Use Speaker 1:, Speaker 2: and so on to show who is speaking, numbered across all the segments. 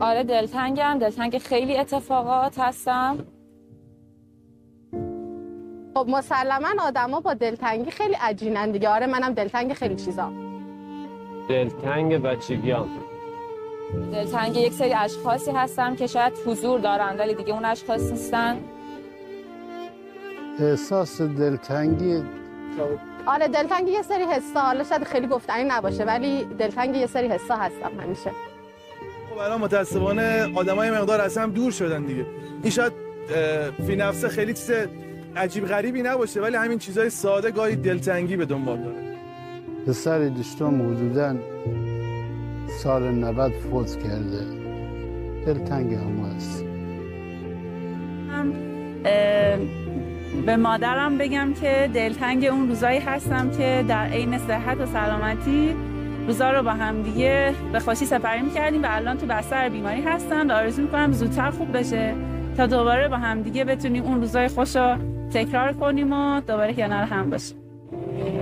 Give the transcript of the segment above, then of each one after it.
Speaker 1: آره دلتنگم. دلتنگ خیلی اتفاقات هستم.
Speaker 2: خب مسلما آدما با دلتنگی خیلی عجینن دیگه. آره منم دلتنگ خیلی چیزا.
Speaker 3: دلتنگ بچگیام.
Speaker 1: دلتنگ یک سری اشخاصی هستم که شاید حضور دارن ولی دیگه اون اشخاص نیستن.
Speaker 4: احساس دلتنگی.
Speaker 2: آره دلتنگ یه سری حسا حالا شاید خیلی گفتنی نباشه ولی دلتنگ یه سری حسا هستم همیشه.
Speaker 5: الان متاسفانه آدمای مقدار از هم دور شدن دیگه. این شاید فی نفسه خیلی چیز عجیب غریبی نباشه ولی همین چیزای ساده گاهی دلتنگی به دنبال داره.
Speaker 4: پسر دوستم حدودا سال 90 فوت کرده. دلتنگ هم هست
Speaker 6: به مادرم بگم که دلتنگ اون روزایی هستم که در عین صحت و سلامتی روزا رو با هم دیگه به خوشی سپری می‌کردیم و الان تو بستر بیماری هستن و آرزو می‌کنم زودتر خوب بشه. تا دوباره با هم دیگه بتونیم اون روزای خوش رو تکرار کنیم و دوباره کنار هم باشیم.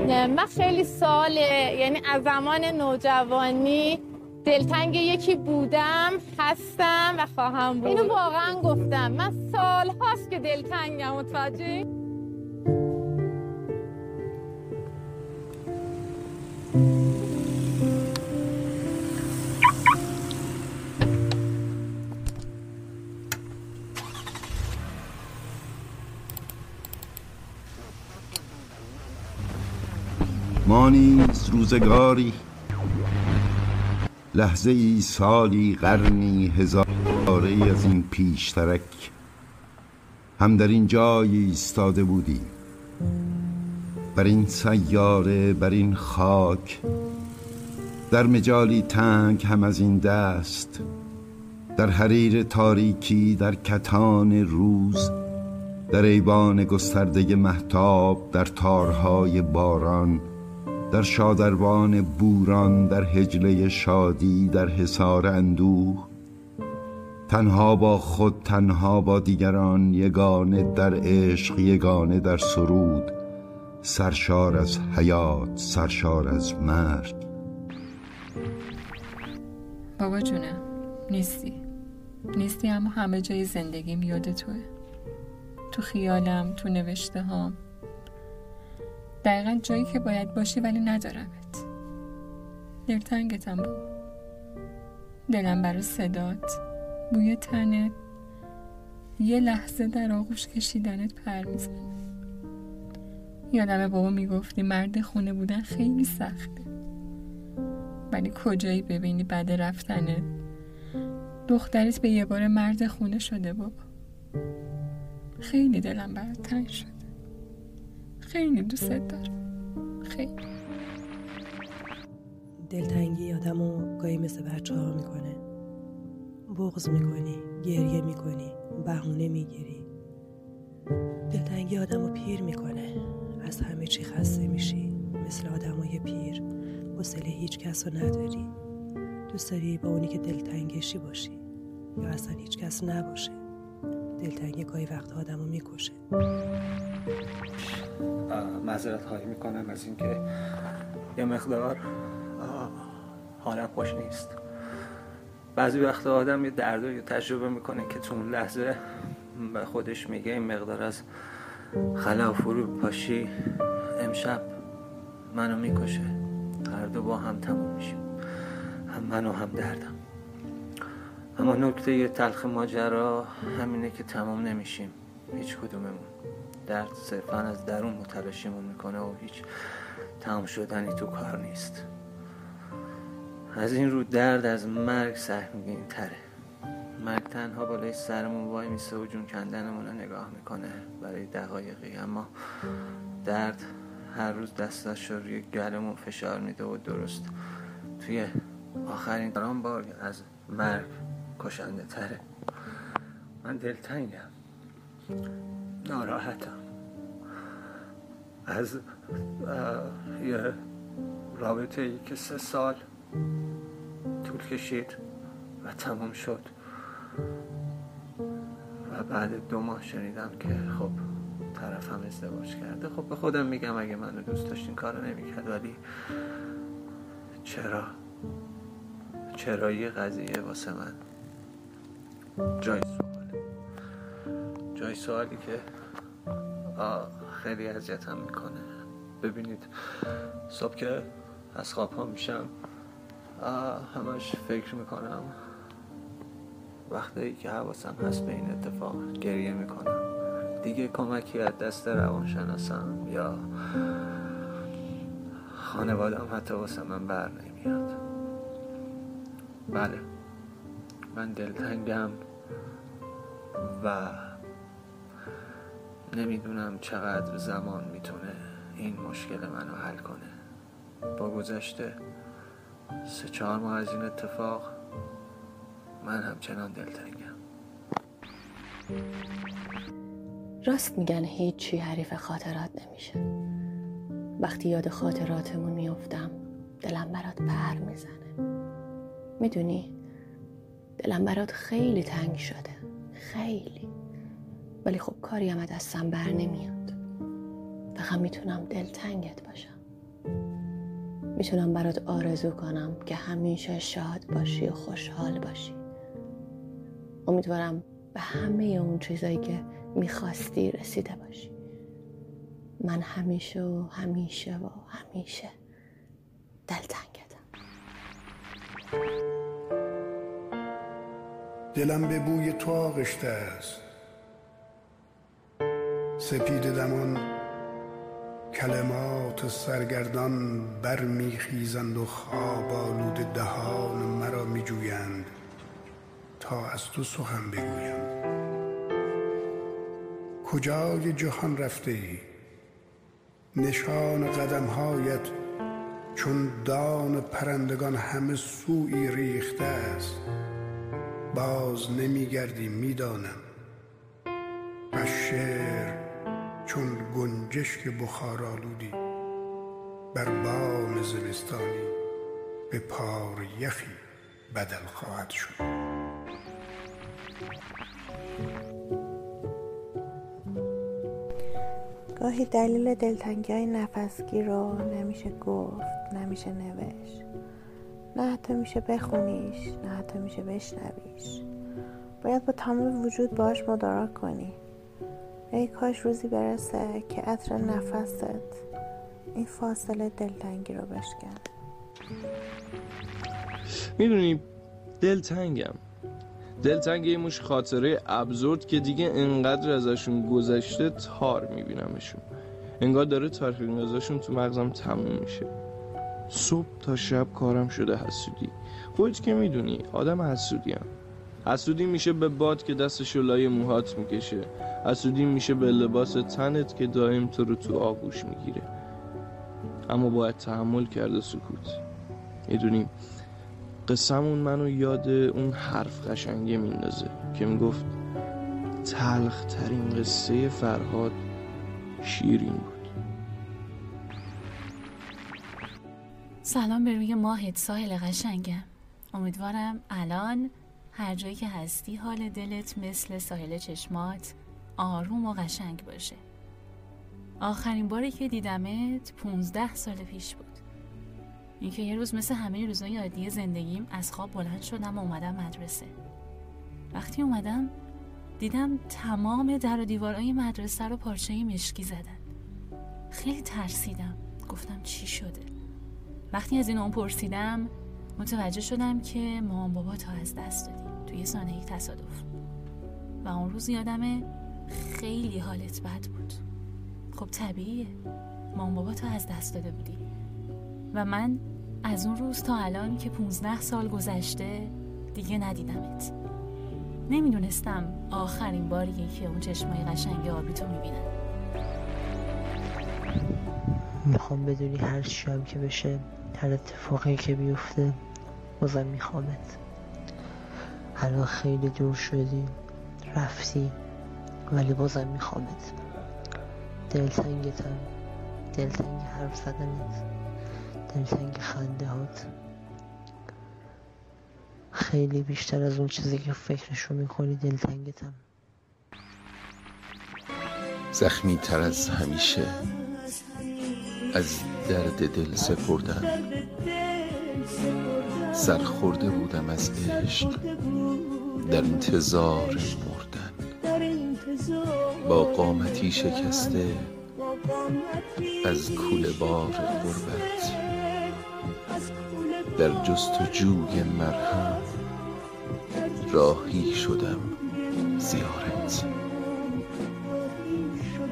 Speaker 7: من خیلی ساله یعنی از زمان نوجوانی دلتنگ یکی بودم هستم و خواهم بود. اینو واقعا گفتم. من سال هاست که دلتنگم متوجه
Speaker 8: ما نیز روزگاری لحظه ای سالی قرنی هزاره از این پیشترک هم در این جای ایستاده بودیم بر این سیاره بر این خاک در مجالی تنگ هم از این دست در حریر تاریکی در کتان روز در ایوان گسترده محتاب در تارهای باران. در شادروان بوران در هجله شادی در حصار اندوه. تنها با خود تنها با دیگران یگانه در عشق یگانه در سرود. سرشار از حیات سرشار از مرگ.
Speaker 9: بابا جونم نیستی. نیستی اما همه جای زندگیم یاد توه. تو خیالم تو نوشته هام دقیقا جایی که باید باشی ولی ندارمت. دلتنگتم بابا. دلم برای صدات بوی تنت. یه لحظه در آغوش کشیدنت پر می‌زنه. یادم بابا می‌گفتی مرد خونه بودن خیلی سخته. ولی کجایی ببینی بعد رفتنت؟ دخترت به یه بار مرد خونه شده بابا. خیلی دلم برات تنگ شده خیلی دوست دارم. خیلی.
Speaker 10: دلتنگی آدمو گاهی مثل بچه ها می‌کنه. بغض می‌کنی گریه می‌کنی بهونه می‌گیری. دلتنگی آدمو پیر می‌کنه. از همه چی خسته میشی. مثل آدمای پیر. حوصله هیچ کس رو نداری. دوست داری با اونی که دلتنگشی باشی. یا اصلا هیچ کس نباشه. دلتنگی گاهی وقت آدمو می‌کشه.
Speaker 11: معذرت خواهی می‌کنم از اینکه یه مقدار حالم خوش نیست. بعضی وقتا آدم یه دردی تجربه می‌کنه که تو اون لحظه به خودش میگه این مقدار از خلا و فرو پاشی امشب منو می‌کشه. هر دو با هم تموم میشیم. هم من و هم دردم. اما نکته تلخ ماجرا همینه که تمام نمیشیم. هیچ کدوممون. درد صرفا از درون متلاشیمون می‌کنه و هیچ تمام شدنی تو کار نیست. از این رو درد از مرگ سهمگین تره مرگ تنها بالای سرمون وای میسه و جون کندنمون رو نگاه می‌کنه برای دقایقی. اما درد هر روز دستش رو روی گلمون فشار میده و درست توی آخرین درام بار از مرگ کشنده تره. من دلتنگم. ناراحتم. از یه رابطه ای که سه سال طول کشید و تمام شد. و بعد دو ماه شنیدم که خب طرفم ازدواج کرده. خب به خودم میگم اگه منو دوست داشت این کارو نمی‌کرد. ولی چرا؟ چرایی قضیه واسه من جای سواله جای سوالی که خیلی اذیتم می‌کنه. ببینید صبح که از خواب ها میشم همش فکر می‌کنم وقتی که حواسم هست به این اتفاق گریه می‌کنم. دیگه کمکی از دست روانشناسم یا خانوادم حتی واسه من بر نمیاد. بله. من دلتنگم. و نمی‌دونم چقدر زمان می‌تونه این مشکل منو حل کنه. با گذشته سه چهار ماه از این اتفاق من همچنان دلتنگم.
Speaker 12: راست میگن هیچی حریف خاطرات نمیشه. وقتی یاد خاطراتمون میافتم دلم برات پر می‌زنه. می‌دونی؟ دلم برات خیلی تنگ شده. خیلی. ولی خب کاری هم دستم بر نمیاد. فقط می‌تونم دلتنگت باشم. می‌تونم برات آرزو کنم که همیشه شاد باشی و خوشحال باشی. امیدوارم به همه اون چیزایی که می‌خواستی رسیده باشی. من همیشه و همیشه و همیشه دلتنگتم.
Speaker 13: دلم به بوی تو آغشته است. سپید دمان کلمات سرگردان برمیخیزند و خواب آلود دهان مرا میجویند تا از تو سخن بگویم. کجای جهان رفته ای؟ نشان قدمهایت چون دان پرندگان همه سوی ریخته است. باز نمیگردی می‌دانم. و شعر چون گنجشک بخار آلودی بر بام زمستانی به پار یخی بدل خواهد شد.
Speaker 14: گاهی دلیل دلتنگی های نفسگی رو نمیشه گفت نمیشه نوشت. نه حتی میشه بخونیش نه حتی میشه بشنویش. باید با تمام وجود باش مدارا کنی. ای کاش روزی برسه که عطر نفست این فاصله دلتنگی رو بشکن.
Speaker 15: می‌دونی دلتنگم. دلتنگ یه خاطره ابزورد که دیگه انقدر ازشون گذشته تار میبینمشون. انگار داره تاریخ ازشون تو مغزم تموم میشه. صبح تا شب کارم شده حسودی. خودت که می‌دونی؟ آدم حسودیم حسودی میشه به باد که دست لای موهات می‌کشه. حسودی میشه به لباس تنت که دائم تو رو تو آغوش می‌گیره. اما باید تحمل کرده سکوت. می‌دونیم قصمون منو یاد اون حرف قشنگه میندازه که می‌گفت تلخ ترین قصه فرهاد شیرین بود.
Speaker 16: سلام به روی ماهت ساحل قشنگم امیدوارم الان هر جایی که هستی حال دلت مثل ساحل چشمات آروم و قشنگ باشه. آخرین باری که دیدمت 15 سال پیش بود. اینکه یه روز مثل همه روزهای عادی زندگیم از خواب بلند شدم و اومدم مدرسه. وقتی اومدم دیدم تمام در و دیوارهای مدرسه رو پارچه مشکی زدن. خیلی ترسیدم. گفتم چی شده؟ وقتی از این اون پرسیدم متوجه شدم که مامان بابا تا از دست دادی. توی سانه تصادف. و اون روز یادمه خیلی حالت بد بود. خب طبیعیه. مامان بابا تا از دست داده بودی. و من از اون روز تا الان که 15 سال گذشته دیگه ندیدمت. نمی‌دونستم آخرین باریه که اون چشمای قشنگ آبی تو می‌بینم.
Speaker 17: می‌خوام بدونی هر چی که بشه هر اتفاقی که بیفته بازم میخوامت. الان خیلی دور شدی رفتی ولی بازم میخوامت. دلتنگتم دلتنگ حرف زدنت دلتنگ خنده هات خیلی بیشتر از اون چیزی که فکرشو می‌کنی دلتنگتم.
Speaker 8: زخمی تر از همیشه. از درد دل سپردن. سرخورده بودم از عشق
Speaker 18: در انتظار مردن. با قامتی شکسته از کوله بار غربت. در جستجوی مرهم راهی شدم زیارت.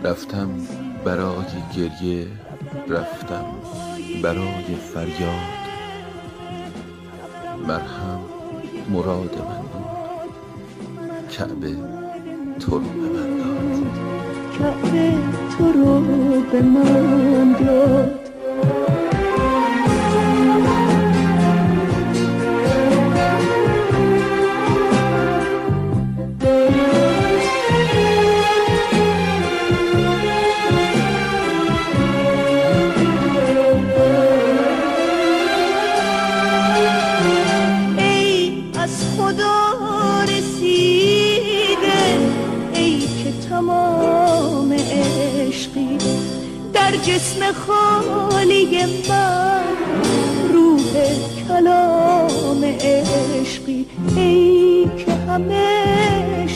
Speaker 18: رفتم برای گریه رفتم برای فریاد. مرهم مراد من بود. کعبه تو رو به من داد
Speaker 19: کعبه تو رو به من داد جسم خالی من روح کلام عشقی ای که همه عین